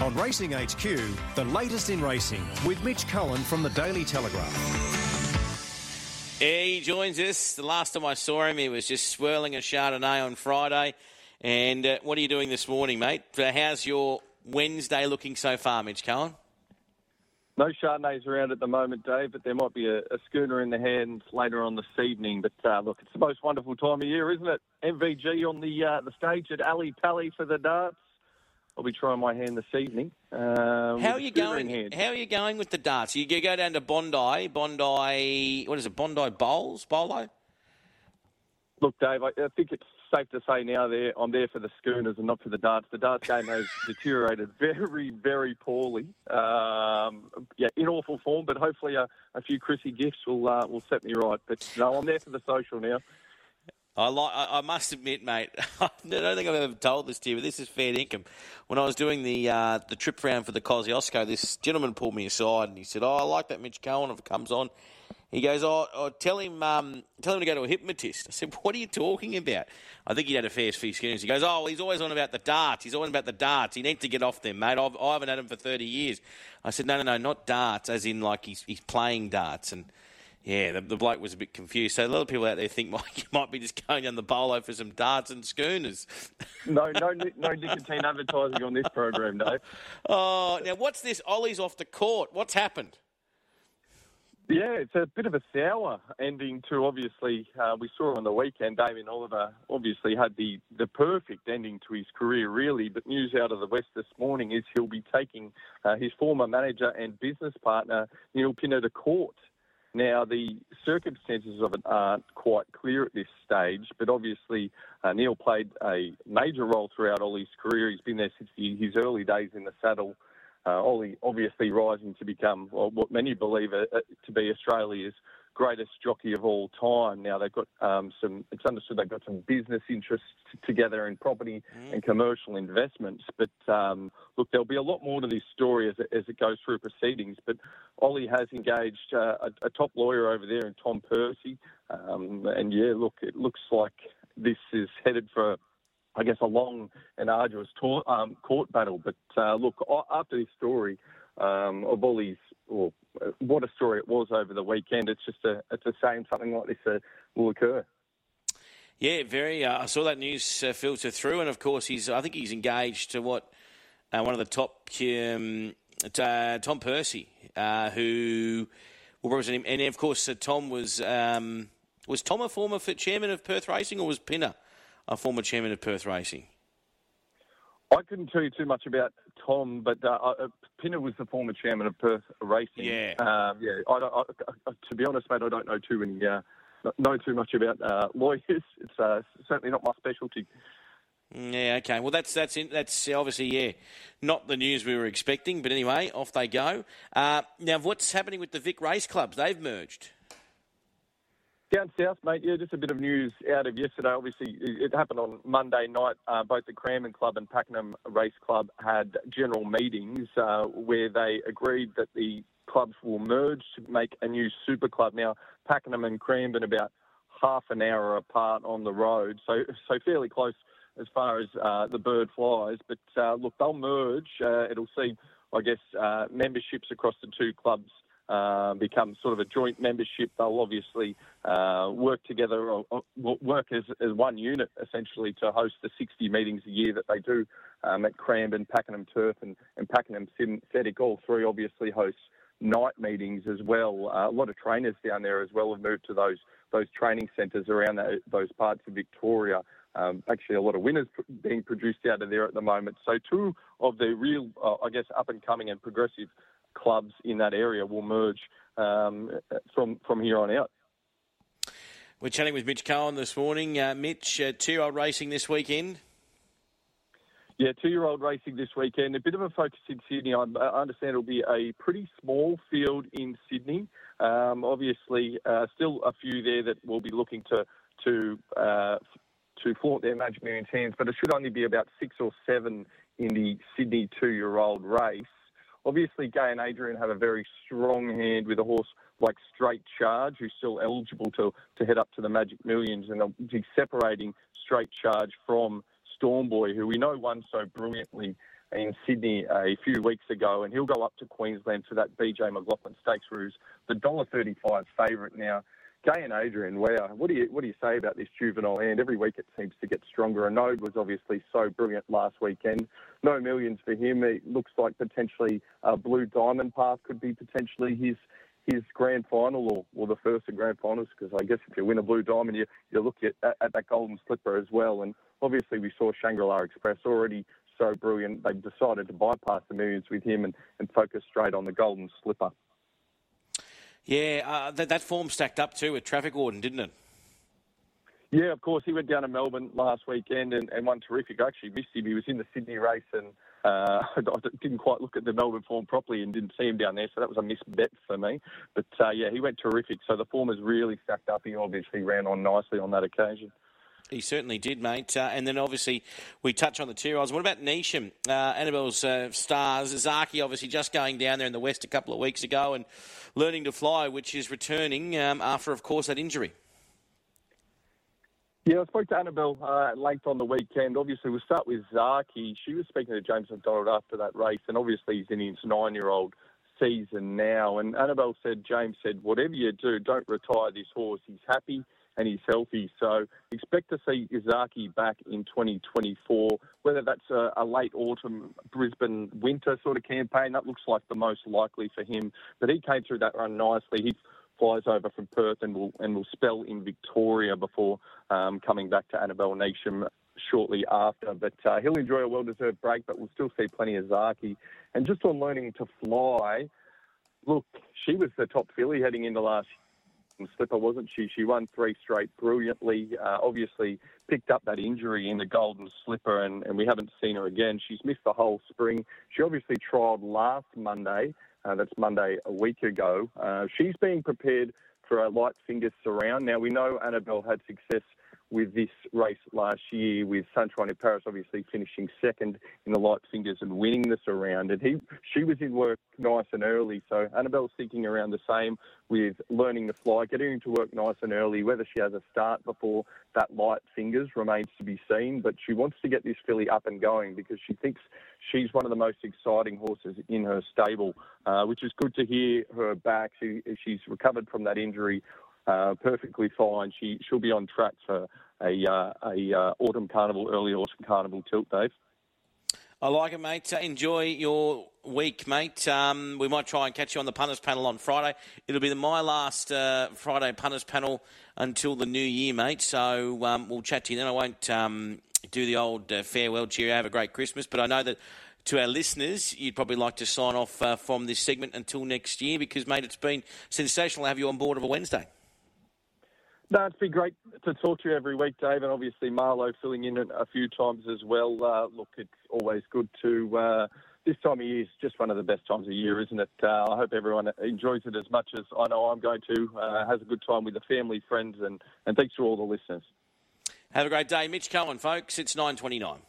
On Racing HQ, the latest in racing with Mitch Cohen from the Daily Telegraph. He joins us. The last time I saw him, he was just swirling a Chardonnay on Friday. And uh, what are you doing this morning, mate? Uh, how's your Wednesday looking so far, Mitch Cohen? No Chardonnays around at the moment, Dave, but there might be a, a schooner in the hands later on this evening. But uh, look, it's the most wonderful time of year, isn't it? MVG on the uh, the stage at Ali Pally for the darts. I'll be trying my hand this evening. Um, how are you going? How are you going with the darts? You go down to Bondi, Bondi. What is it? Bondi Bowls, Bolo. Look, Dave, I, I think it's safe to say now there I'm there for the schooners and not for the darts. The darts game has deteriorated very, very poorly. Um, yeah, in awful form, but hopefully a, a few Chrissy gifts will uh, will set me right. But no, I'm there for the social now. I like. I must admit, mate. I don't think I've ever told this to you, but this is fair income. When I was doing the uh, the trip round for the Kosciuszko, this gentleman pulled me aside and he said, "Oh, I like that Mitch Cohen if it comes on." He goes, oh, oh tell him, um, tell him to go to a hypnotist. I said, what are you talking about? I think he had a fair few schemes. He goes, oh, he's always on about the darts. He's always about the darts. He needs to get off them, mate. I've, I haven't had them for 30 years. I said, no, no, no, not darts, as in like he's, he's playing darts. And yeah, the, the bloke was a bit confused. So a lot of people out there think Mike, you might be just going down the bolo for some darts and schooners. no, no, no nicotine advertising on this program, Dave. Oh, now what's this? Ollie's off the court. What's happened? Yeah, it's a bit of a sour ending to obviously, uh, we saw on the weekend, Damien Oliver obviously had the, the perfect ending to his career, really. But news out of the West this morning is he'll be taking uh, his former manager and business partner, Neil Pinner, to court. Now, the circumstances of it aren't quite clear at this stage, but obviously uh, Neil played a major role throughout Ollie's career. He's been there since his early days in the saddle uh, Ollie obviously rising to become well, what many believe uh, to be Australia's greatest jockey of all time. Now they've got um, some. It's understood they've got some business interests together in property mm. and commercial investments. But um, look, there'll be a lot more to this story as it, as it goes through proceedings. But Ollie has engaged uh, a, a, top lawyer over there in Tom Percy, um, and yeah, look, it looks like this is headed for I guess, a long and arduous um, court battle. But uh, look, after this story um, of all these, well, what a story it was over the weekend. It's just a, it's a shame something like this uh, will occur. Yeah, very. Uh, I saw that news uh, filter through, and of course, he's. I think he's engaged to what uh, one of the top, um, uh, Tom Percy, who will represent him. And of course, Tom was um, was Tom a former chairman of Perth Racing, or was Pinner? a former chairman of Perth Racing? I couldn't tell you too much about Tom, but uh, uh, Pinner was the former chairman of Perth Racing. Yeah, um, yeah. I, I, I, to be honest, mate, I don't know too many, uh, know too much about uh, lawyers. It's uh, certainly not my specialty. Mm, yeah, okay. Well, that's that's in, that's obviously yeah, not the news we were expecting. But anyway, off they go. Uh, now, what's happening with the Vic Race Clubs? They've merged. Down south, mate, yeah, just a bit of news out of yesterday. Obviously, it happened on Monday night. Uh, both the Cranbourne Club and Pakenham Race Club had general meetings uh, where they agreed that the clubs will merge to make a new super club. Now, Pakenham and Cranbourne about half an hour apart on the road, so so fairly close as far as uh, the bird flies. But uh, look, they'll merge. Uh, it'll see, I guess, uh, memberships across the two clubs uh, become sort of a joint membership. They'll obviously uh, work together, or, or work as, as one unit essentially to host the 60 meetings a year that they do um, at Cranbourne, Pakenham Turf, and, and Pakenham Synthetic. All three obviously host night meetings as well. Uh, a lot of trainers down there as well have moved to those those training centres around that, those parts of Victoria. Um, actually, a lot of winners being produced out of there at the moment. So, two of the real, uh, I guess, up and coming and progressive clubs in that area will merge um, from from here on out. We're chatting with Mitch Cohen this morning. Uh, Mitch, uh, two-year-old racing this weekend. Yeah, two-year-old racing this weekend. A bit of a focus in Sydney. I understand it'll be a pretty small field in Sydney. Um, obviously, uh, still a few there that will be looking to to uh, to flaunt their Magic Millions hands, but it should only be about six or seven in the Sydney two-year-old race. Obviously, Gai and Adrian have a very strong hand with a horse like Straight Charge, who's still eligible to, to head up to the Magic Millions, and they'll be separating Straight Charge from Stormboy, who we know won so brilliantly in Sydney a few weeks ago, and he'll go up to Queensland for that BJ McLachlan Stakes Ruse, the $1.35 favourite now. Gai and Adrian, wow, what do you what do you say about this juvenile hand? Every week it seems to get stronger. Anode was obviously so brilliant last weekend. No millions for him. It looks like potentially a Blue Diamond Path could be potentially his his grand final or, or the first of grand finals because I guess if you win a blue diamond, you, you look at, at, at that golden slipper as well. And obviously, we saw Shangri La Express already so brilliant. They've decided to bypass the millions with him and, and focus straight on the golden slipper. Yeah, uh, that, that form stacked up too with Traffic Warden, didn't it? Yeah, of course. He went down to Melbourne last weekend and, and won terrific. I actually missed him. He was in the Sydney race and uh, I didn't quite look at the Melbourne form properly and didn't see him down there, so that was a missed bet for me. But uh, yeah, he went terrific. So the form has really stacked up. He obviously ran on nicely on that occasion. He certainly did, mate. Uh, and then obviously we touch on the two year What about Neasham? Uh, Annabel's uh, stars. Zaaki obviously just going down there in the West a couple of weeks ago and learning to fly, which is returning um, after, of course, that injury. Yeah, I spoke to Annabel uh, at length on the weekend. Obviously, we'll start with Zaaki. She was speaking to James McDonald after that race, and obviously he's in his nine-year-old season now. And Annabel said, James said, whatever you do, don't retire this horse. He's happy and he's healthy. So expect to see Zaaki back in 2024. Whether that's a, a, late autumn Brisbane winter sort of campaign, that looks like the most likely for him. But he came through that run nicely. He flies over from Perth and will and will spell in Victoria before um, coming back to Annabel Neasham shortly after. But uh, he'll enjoy a well-deserved break, but we'll still see plenty of Zaaki. And just on learning to fly, look, she was the top filly heading into last slipper, wasn't she? She won three straight brilliantly. Uh, obviously, picked up that injury in the Golden Slipper, and, and we haven't seen her again. She's missed the whole spring. She obviously trialled last Monday uh, that's Monday a week ago. Uh, she's being prepared for a light finger surround. Now, we know Annabel had success with this race last year, with Sunshine in Paris obviously finishing second in the light fingers and winning the surround. And he, she was in work nice and early. So Annabel's thinking around the same with learning to fly, getting to work nice and early. Whether she has a start before that light fingers remains to be seen. But she wants to get this filly up and going because she thinks she's one of the most exciting horses in her stable, uh, which is good to hear her back. She, she's recovered from that injury uh, perfectly fine. She she'll be on track for a uh, a uh, autumn carnival, early autumn carnival tilt, Dave. I like it, mate. Enjoy your week, mate. Um, we might try and catch you on the punters panel on Friday. It'll be the, my last uh, Friday punters panel until the new year, mate. So um, we'll chat to you then. I won't um, do the old uh, farewell cheer. Have a great Christmas. But I know that to our listeners, you'd probably like to sign off uh, from this segment until next year because, mate, it's been sensational to have you on board of a Wednesday. No, it's been great to talk to you every week, Dave, and obviously Marlo filling in a few times as well. Uh, look, it's always good to. Uh, this time of year is just one of the best times of year, isn't it? Uh, I hope everyone enjoys it as much as I know I'm going to. Uh, has a good time with the family, friends, and, and thanks to all the listeners. Have a great day. Mitch Cohen, folks. It's 9.29.